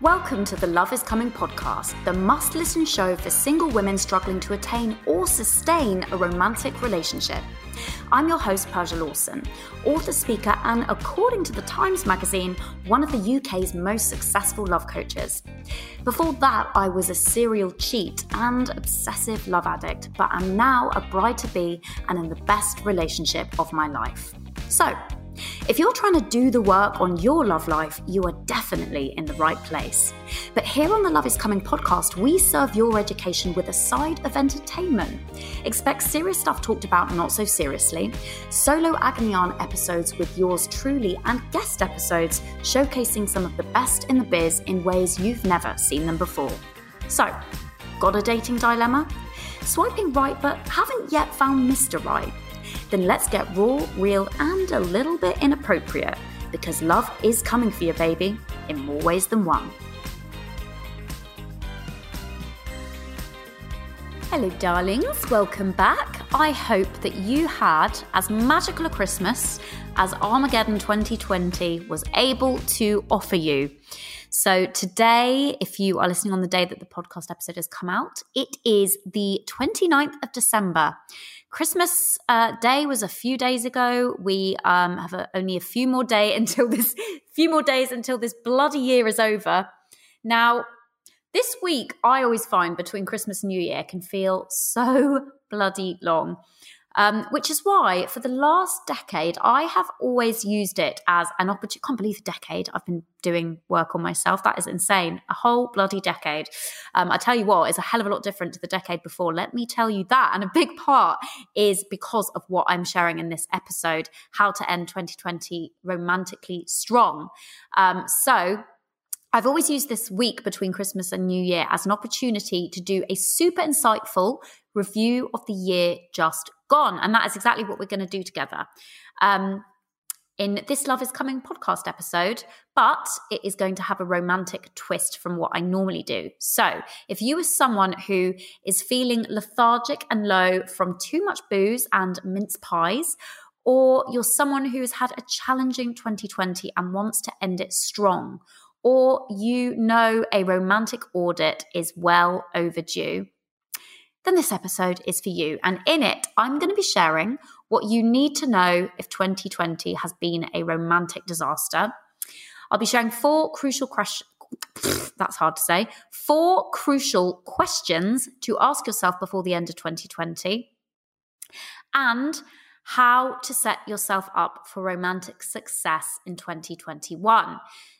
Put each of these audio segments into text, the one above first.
Welcome to the Love is Coming podcast, the must listen show for single women struggling to attain or sustain a romantic relationship. I'm your host, Persia Lawson, author, speaker, and according to the Times magazine, one of the UK's most successful love coaches. Before that, I was a serial cheat and obsessive love addict, but I'm now a bride to be and in the best relationship of my life. So, if you're trying to do the work on your love life, you are definitely in the right place. But here on the Love is Coming podcast, we serve your education with a side of entertainment. Expect serious stuff talked about not so seriously, solo agony aunt episodes with yours truly, and guest episodes showcasing some of the best in the biz in ways you've never seen them before. So, got a dating dilemma? Swiping right but haven't yet found Mr. Right? Then let's get raw, real, and a little bit inappropriate because love is coming for you, baby, in more ways than one. Hello, darlings, welcome back. I hope that you had as magical a Christmas as Armageddon 2020 was able to offer you. So, today, if you are listening on the day that the podcast episode has come out, it is the 29th of December. Christmas uh, Day was a few days ago. We um, have a, only a few more day until this few more days until this bloody year is over. Now, this week I always find between Christmas and New Year can feel so bloody long. Um, which is why for the last decade, I have always used it as an opportunity. Can't believe a decade I've been doing work on myself. That is insane. A whole bloody decade. Um, I tell you what, it's a hell of a lot different to the decade before. Let me tell you that. And a big part is because of what I'm sharing in this episode how to end 2020 romantically strong. Um, so, I've always used this week between Christmas and New Year as an opportunity to do a super insightful review of the year just gone. And that is exactly what we're going to do together. Um, in this Love is Coming podcast episode, but it is going to have a romantic twist from what I normally do. So, if you are someone who is feeling lethargic and low from too much booze and mince pies, or you're someone who has had a challenging 2020 and wants to end it strong, or you know a romantic audit is well overdue, then this episode is for you. And in it, I'm going to be sharing what you need to know if 2020 has been a romantic disaster. I'll be sharing four crucial questions. That's hard to say. Four crucial questions to ask yourself before the end of 2020. And how to set yourself up for romantic success in 2021.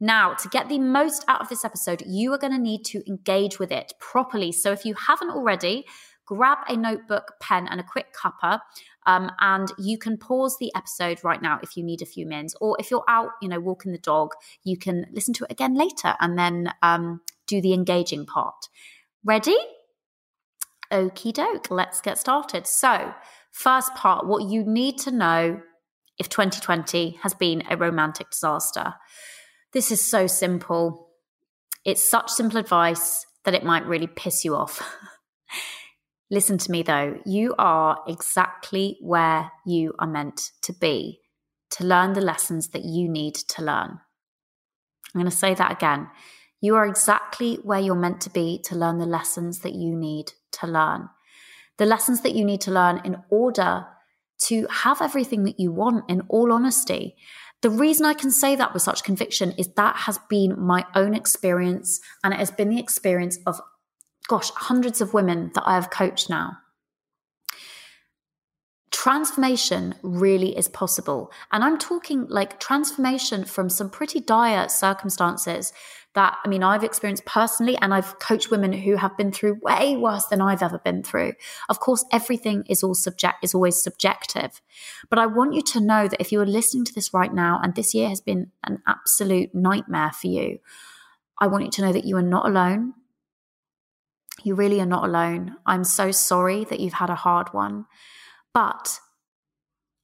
Now, to get the most out of this episode, you are going to need to engage with it properly. So, if you haven't already, grab a notebook, pen, and a quick cuppa. Um, and you can pause the episode right now if you need a few minutes, or if you're out, you know, walking the dog, you can listen to it again later and then um, do the engaging part. Ready? Okie doke, let's get started. So, first part, what you need to know if 2020 has been a romantic disaster. This is so simple. It's such simple advice that it might really piss you off. Listen to me though, you are exactly where you are meant to be to learn the lessons that you need to learn. I'm going to say that again. You are exactly where you're meant to be to learn the lessons that you need to learn. The lessons that you need to learn in order to have everything that you want, in all honesty. The reason I can say that with such conviction is that has been my own experience and it has been the experience of, gosh, hundreds of women that I have coached now. Transformation really is possible. And I'm talking like transformation from some pretty dire circumstances that I mean I've experienced personally and I've coached women who have been through way worse than I've ever been through. Of course everything is all subject is always subjective. But I want you to know that if you are listening to this right now and this year has been an absolute nightmare for you, I want you to know that you are not alone. You really are not alone. I'm so sorry that you've had a hard one. But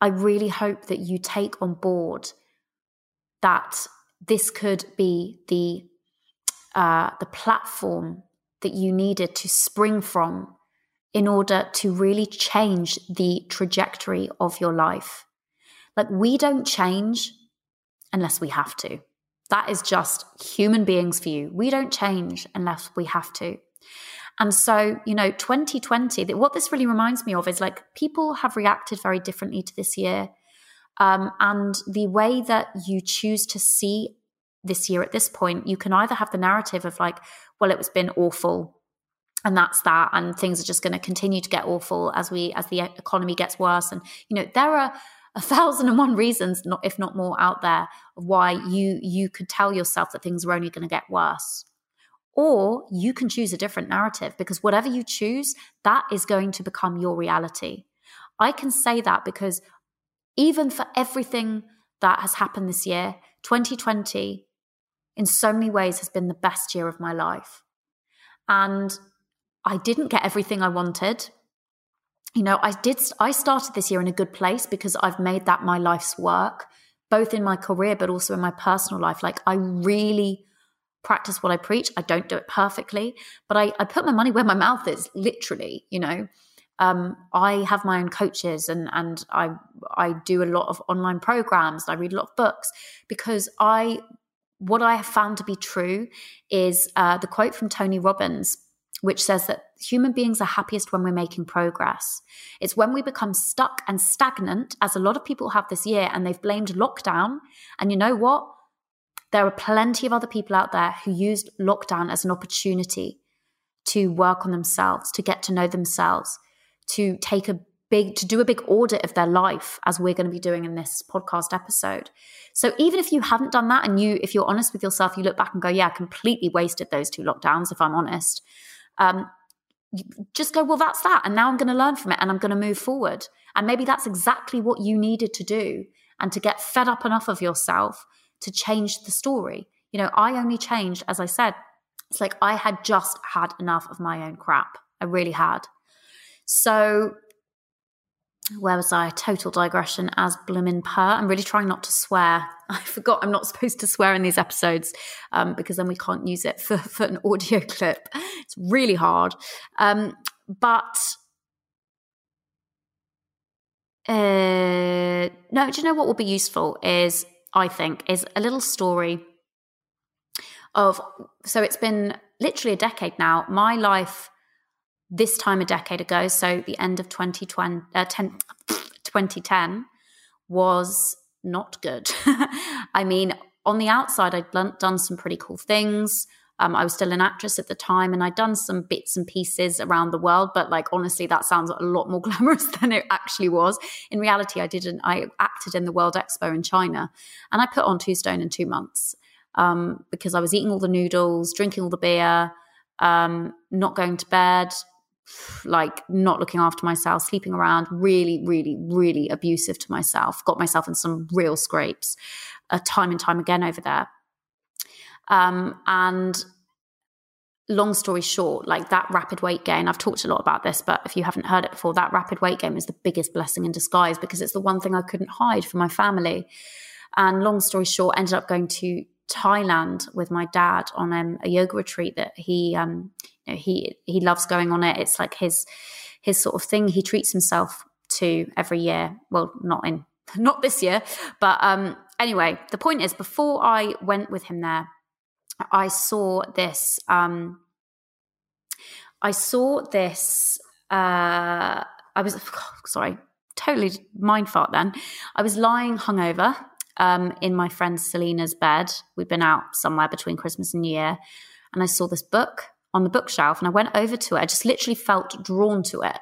I really hope that you take on board that this could be the uh, the platform that you needed to spring from in order to really change the trajectory of your life. Like, we don't change unless we have to. That is just human beings for you. We don't change unless we have to. And so, you know, 2020, what this really reminds me of is like people have reacted very differently to this year. Um, and the way that you choose to see this year at this point, you can either have the narrative of like, well, it was been awful and that's that and things are just going to continue to get awful as we as the economy gets worse and you know there are a thousand and one reasons not if not more out there why you you could tell yourself that things are only going to get worse or you can choose a different narrative because whatever you choose that is going to become your reality i can say that because even for everything that has happened this year 2020 in so many ways has been the best year of my life and I didn't get everything I wanted. You know, I did I started this year in a good place because I've made that my life's work, both in my career but also in my personal life. Like I really practice what I preach. I don't do it perfectly, but I, I put my money where my mouth is, literally, you know. Um, I have my own coaches and and I I do a lot of online programs. I read a lot of books because I what I have found to be true is uh, the quote from Tony Robbins which says that human beings are happiest when we're making progress. It's when we become stuck and stagnant, as a lot of people have this year, and they've blamed lockdown. And you know what? There are plenty of other people out there who used lockdown as an opportunity to work on themselves, to get to know themselves, to take a big, to do a big audit of their life, as we're going to be doing in this podcast episode. So even if you haven't done that and you, if you're honest with yourself, you look back and go, yeah, I completely wasted those two lockdowns, if I'm honest um, just go, well, that's that. And now I'm going to learn from it and I'm going to move forward. And maybe that's exactly what you needed to do and to get fed up enough of yourself to change the story. You know, I only changed, as I said, it's like I had just had enough of my own crap. I really had. So where was I? Total digression as bloomin' per. I'm really trying not to swear. I forgot I'm not supposed to swear in these episodes um, because then we can't use it for, for an audio clip. It's really hard. Um, but uh, no, do you know what will be useful is, I think, is a little story of, so it's been literally a decade now. My life this time a decade ago, so the end of 2020, uh, 10, 2010, was not good. I mean, on the outside, I'd done some pretty cool things. Um, I was still an actress at the time and I'd done some bits and pieces around the world, but like honestly, that sounds a lot more glamorous than it actually was. In reality, I didn't. I acted in the World Expo in China and I put on two stone in two months um, because I was eating all the noodles, drinking all the beer, um, not going to bed, like not looking after myself, sleeping around, really, really, really abusive to myself. Got myself in some real scrapes, uh, time and time again over there. Um, and long story short, like that rapid weight gain, I've talked a lot about this, but if you haven't heard it before, that rapid weight gain is the biggest blessing in disguise because it's the one thing I couldn't hide from my family. And long story short, ended up going to Thailand with my dad on um, a yoga retreat that he um, you know, he he loves going on it. It's like his his sort of thing. He treats himself to every year. Well, not in not this year, but um, anyway, the point is, before I went with him there, I saw this. Um, I saw this. Uh, I was sorry, totally mind fart. Then I was lying hungover um, in my friend Selena's bed. We'd been out somewhere between Christmas and New Year, and I saw this book on the bookshelf, and I went over to it. I just literally felt drawn to it,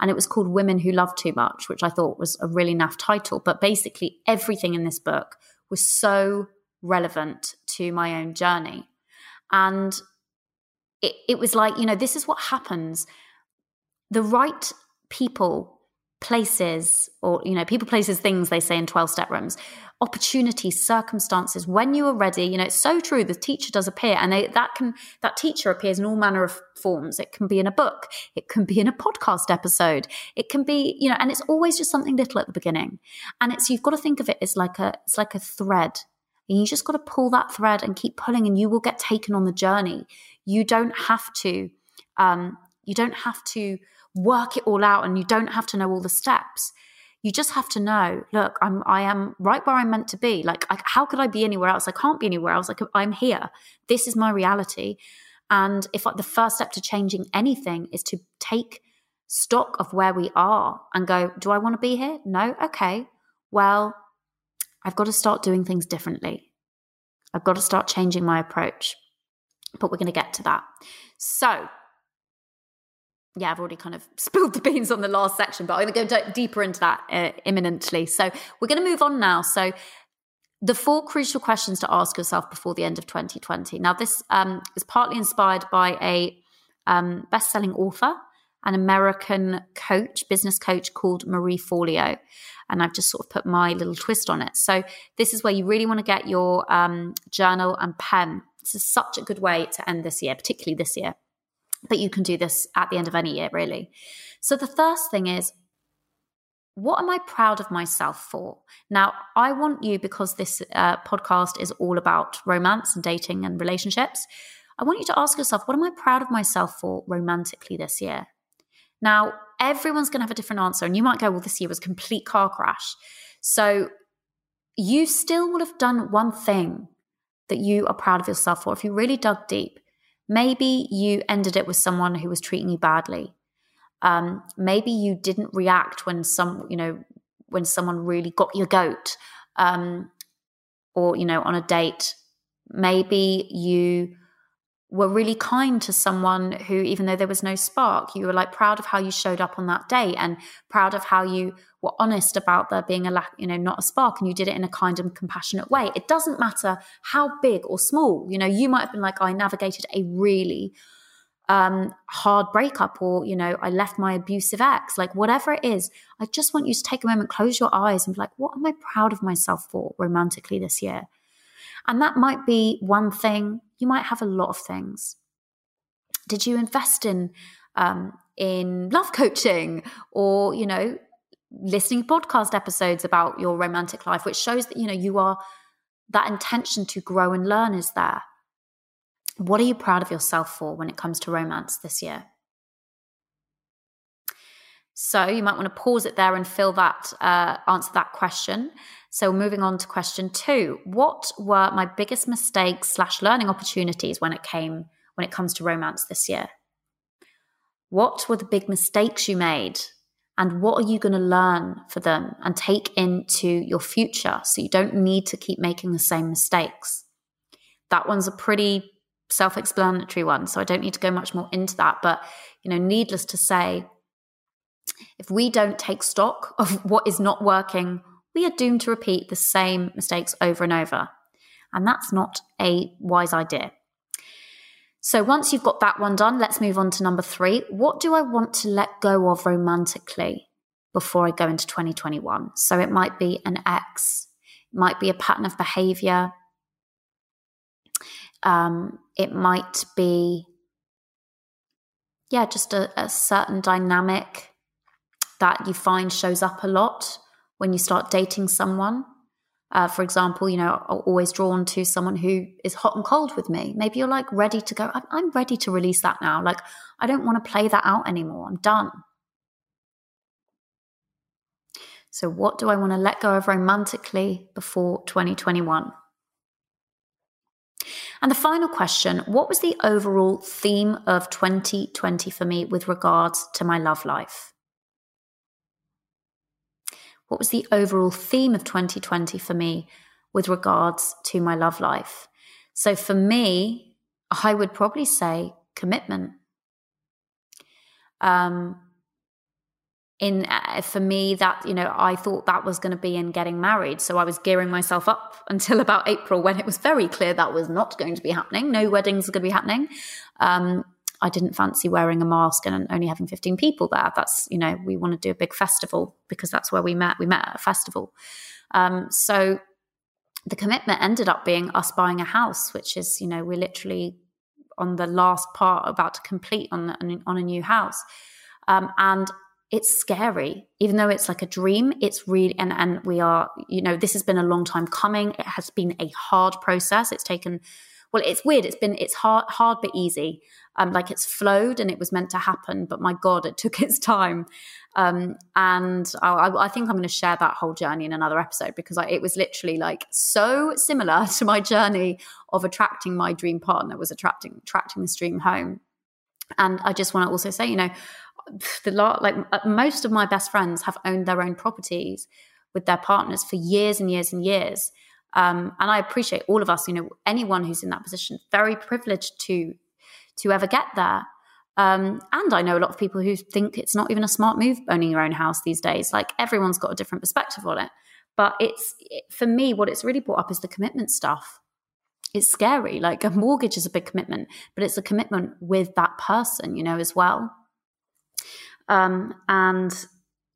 and it was called Women Who Love Too Much, which I thought was a really naff title. But basically, everything in this book was so relevant to my own journey, and it, it was like you know this is what happens. The right people places or you know people places things they say in 12 step rooms. Opportunities circumstances when you are ready you know it's so true the teacher does appear and they, that can that teacher appears in all manner of forms. It can be in a book it can be in a podcast episode it can be you know and it's always just something little at the beginning. And it's you've got to think of it as like a it's like a thread and you just got to pull that thread and keep pulling and you will get taken on the journey. You don't have to um you don't have to work it all out and you don't have to know all the steps. you just have to know look i'm i am right where i'm meant to be. Like I, how could i be anywhere else? I can't be anywhere else. Like i'm here. This is my reality. And if like, the first step to changing anything is to take stock of where we are and go do i want to be here? No. Okay. Well i've got to start doing things differently i've got to start changing my approach but we're going to get to that so yeah, I've already kind of spilled the beans on the last section, but I'm going to go d- deeper into that uh, imminently. So we're going to move on now. So the four crucial questions to ask yourself before the end of 2020. Now, this um, is partly inspired by a um, best-selling author, an American coach, business coach called Marie Forleo, and I've just sort of put my little twist on it. So this is where you really want to get your um, journal and pen. This is such a good way to end this year, particularly this year but you can do this at the end of any year, really. So the first thing is, what am I proud of myself for? Now, I want you, because this uh, podcast is all about romance and dating and relationships, I want you to ask yourself, what am I proud of myself for romantically this year? Now, everyone's going to have a different answer, and you might go, well, this year was a complete car crash. So you still will have done one thing that you are proud of yourself for. If you really dug deep, Maybe you ended it with someone who was treating you badly. Um, maybe you didn't react when some, you know, when someone really got your goat, um, or you know, on a date. Maybe you were really kind to someone who, even though there was no spark, you were like proud of how you showed up on that day and proud of how you were honest about there being a lack, you know, not a spark, and you did it in a kind and compassionate way. It doesn't matter how big or small. You know, you might have been like, I navigated a really um, hard breakup, or you know, I left my abusive ex, like whatever it is. I just want you to take a moment, close your eyes, and be like, what am I proud of myself for romantically this year? And that might be one thing. You might have a lot of things. Did you invest in um, in love coaching, or you know, listening podcast episodes about your romantic life, which shows that you know you are that intention to grow and learn is there. What are you proud of yourself for when it comes to romance this year? So you might want to pause it there and fill that uh, answer that question. So moving on to question two, what were my biggest mistakes slash learning opportunities when it came when it comes to romance this year? What were the big mistakes you made? And what are you going to learn for them and take into your future so you don't need to keep making the same mistakes? That one's a pretty self explanatory one. So I don't need to go much more into that. But, you know, needless to say, if we don't take stock of what is not working we are doomed to repeat the same mistakes over and over. And that's not a wise idea. So once you've got that one done, let's move on to number three. What do I want to let go of romantically before I go into 2021? So it might be an ex, it might be a pattern of behavior, um, it might be, yeah, just a, a certain dynamic that you find shows up a lot when you start dating someone. Uh, for example, you know, always drawn to someone who is hot and cold with me. Maybe you're like ready to go. I'm, I'm ready to release that now. Like, I don't want to play that out anymore. I'm done. So, what do I want to let go of romantically before 2021? And the final question What was the overall theme of 2020 for me with regards to my love life? What was the overall theme of 2020 for me with regards to my love life? So for me, I would probably say commitment. Um, in uh, for me that you know I thought that was going to be in getting married so I was gearing myself up until about April when it was very clear that was not going to be happening no weddings are going to be happening um, I didn't fancy wearing a mask and only having 15 people there. That's, you know, we want to do a big festival because that's where we met. We met at a festival. Um, so the commitment ended up being us buying a house, which is, you know, we're literally on the last part about to complete on, the, on a new house. Um, and it's scary, even though it's like a dream. It's really, and, and we are, you know, this has been a long time coming. It has been a hard process. It's taken well, it's weird. It's been it's hard hard but easy. Um, like it's flowed and it was meant to happen, but my God, it took its time. Um, and I, I, think I'm going to share that whole journey in another episode because I, it was literally like so similar to my journey of attracting my dream partner was attracting attracting this dream home. And I just want to also say, you know, the lot like uh, most of my best friends have owned their own properties with their partners for years and years and years. Um, and I appreciate all of us, you know, anyone who's in that position, very privileged to to ever get there. Um, and I know a lot of people who think it's not even a smart move owning your own house these days. Like everyone's got a different perspective on it. But it's it, for me, what it's really brought up is the commitment stuff. It's scary. Like a mortgage is a big commitment, but it's a commitment with that person, you know, as well. Um, and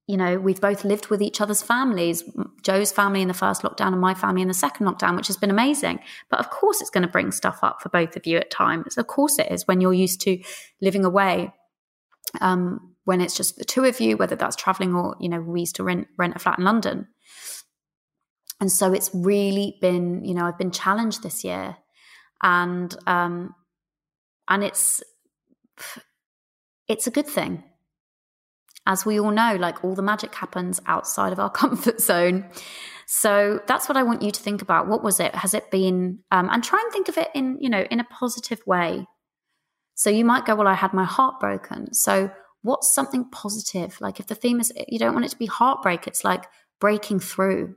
you know, we've both lived with each other's families, Joe's family in the first lockdown and my family in the second lockdown, which has been amazing. But of course, it's going to bring stuff up for both of you at times. Of course, it is when you're used to living away. Um, when it's just the two of you, whether that's traveling or, you know, we used to rent, rent a flat in London. And so it's really been, you know, I've been challenged this year and, um, and it's, it's a good thing as we all know, like all the magic happens outside of our comfort zone. So that's what I want you to think about. What was it? Has it been, um, and try and think of it in, you know, in a positive way. So you might go, well, I had my heart broken. So what's something positive? Like if the theme is, you don't want it to be heartbreak, it's like breaking through.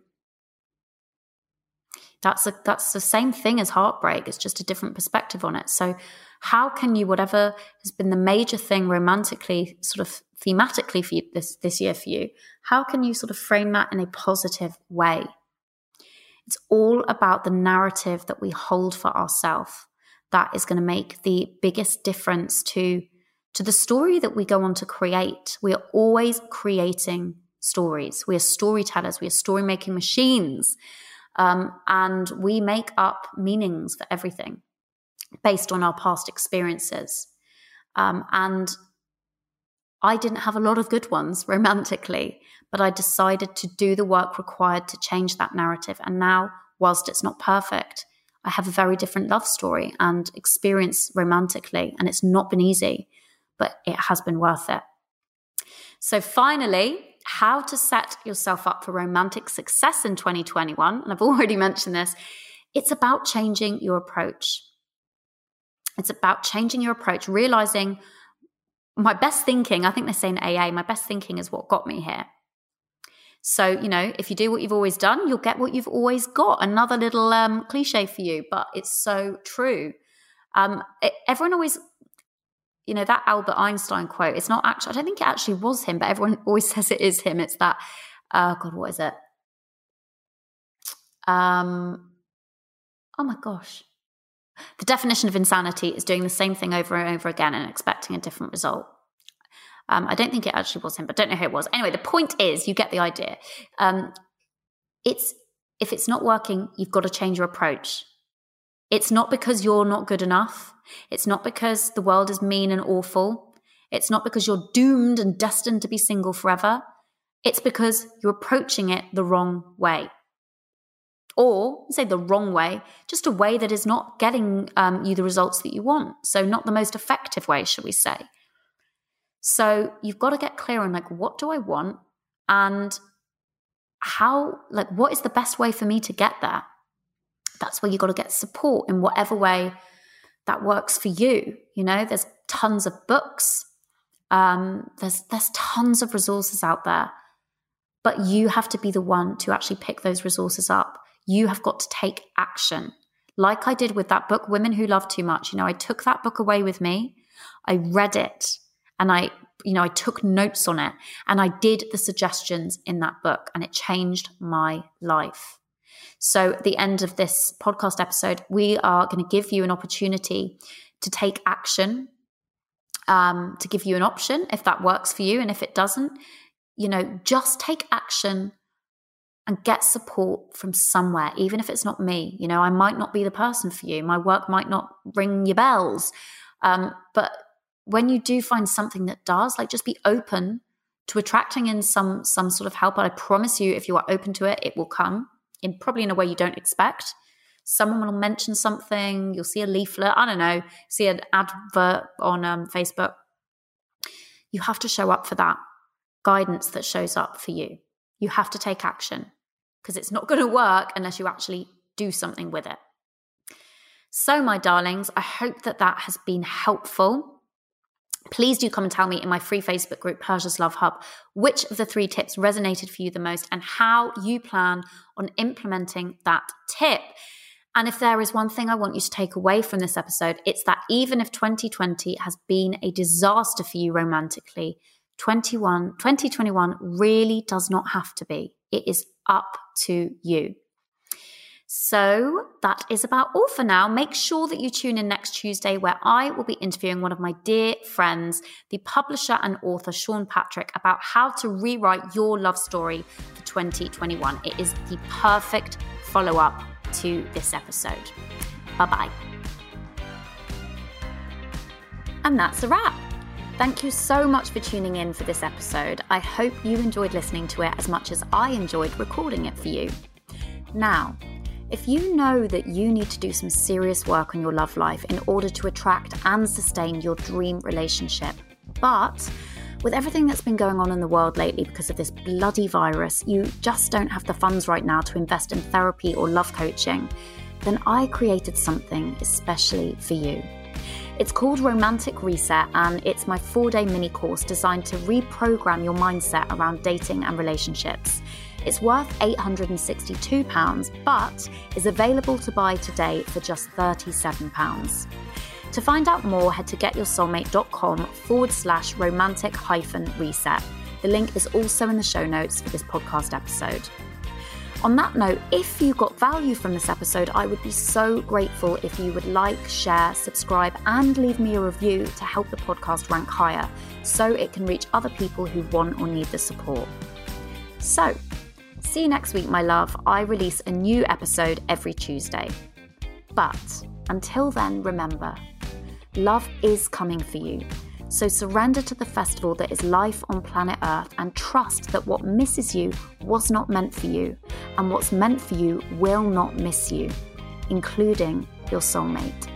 That's a, that's the same thing as heartbreak. It's just a different perspective on it. So how can you, whatever has been the major thing romantically, sort of thematically for you this, this year for you, how can you sort of frame that in a positive way? It's all about the narrative that we hold for ourselves that is going to make the biggest difference to to the story that we go on to create. We are always creating stories. We are storytellers. We are story making machines. Um, and we make up meanings for everything based on our past experiences. Um, and I didn't have a lot of good ones romantically, but I decided to do the work required to change that narrative. And now, whilst it's not perfect, I have a very different love story and experience romantically. And it's not been easy, but it has been worth it. So, finally, how to set yourself up for romantic success in 2021. And I've already mentioned this. It's about changing your approach. It's about changing your approach, realizing my best thinking, I think they say in AA, my best thinking is what got me here. So, you know, if you do what you've always done, you'll get what you've always got. Another little um, cliche for you, but it's so true. Um, it, everyone always, you know, that Albert Einstein quote, it's not actually, I don't think it actually was him, but everyone always says it is him. It's that, uh, God, what is it? Um, oh my gosh. The definition of insanity is doing the same thing over and over again and expecting a different result. Um, I don't think it actually was him, but I don't know who it was. Anyway, the point is, you get the idea. Um, it's if it's not working, you've got to change your approach. It's not because you're not good enough. It's not because the world is mean and awful. It's not because you're doomed and destined to be single forever. It's because you're approaching it the wrong way or say the wrong way, just a way that is not getting um, you the results that you want. So, not the most effective way, shall we say. So, you've got to get clear on like, what do I want? And how, like, what is the best way for me to get there? That's where you've got to get support in whatever way that works for you. You know, there's tons of books, um, there's there's tons of resources out there, but you have to be the one to actually pick those resources up you have got to take action. Like I did with that book, Women Who Love Too Much. You know, I took that book away with me. I read it and I, you know, I took notes on it and I did the suggestions in that book and it changed my life. So, at the end of this podcast episode, we are going to give you an opportunity to take action, um, to give you an option if that works for you. And if it doesn't, you know, just take action and get support from somewhere, even if it's not me. You know, I might not be the person for you. My work might not ring your bells. Um, but when you do find something that does, like just be open to attracting in some some sort of help. I promise you, if you are open to it, it will come in probably in a way you don't expect. someone will mention something, you'll see a leaflet, I don't know, see an advert on um, Facebook. You have to show up for that guidance that shows up for you. You have to take action because it's not going to work unless you actually do something with it. So, my darlings, I hope that that has been helpful. Please do come and tell me in my free Facebook group, Persia's Love Hub, which of the three tips resonated for you the most and how you plan on implementing that tip. And if there is one thing I want you to take away from this episode, it's that even if 2020 has been a disaster for you romantically, 21, 2021 really does not have to be. It is up to you. So that is about all for now. Make sure that you tune in next Tuesday where I will be interviewing one of my dear friends, the publisher and author Sean Patrick, about how to rewrite your love story for 2021. It is the perfect follow up to this episode. Bye bye. And that's a wrap. Thank you so much for tuning in for this episode. I hope you enjoyed listening to it as much as I enjoyed recording it for you. Now, if you know that you need to do some serious work on your love life in order to attract and sustain your dream relationship, but with everything that's been going on in the world lately because of this bloody virus, you just don't have the funds right now to invest in therapy or love coaching, then I created something especially for you. It's called Romantic Reset, and it's my four day mini course designed to reprogram your mindset around dating and relationships. It's worth £862, but is available to buy today for just £37. To find out more, head to getyoursoulmate.com forward slash romantic hyphen reset. The link is also in the show notes for this podcast episode. On that note, if you got value from this episode, I would be so grateful if you would like, share, subscribe, and leave me a review to help the podcast rank higher so it can reach other people who want or need the support. So, See you next week, my love. I release a new episode every Tuesday. But until then, remember love is coming for you. So surrender to the festival that is life on planet Earth and trust that what misses you was not meant for you, and what's meant for you will not miss you, including your soulmate.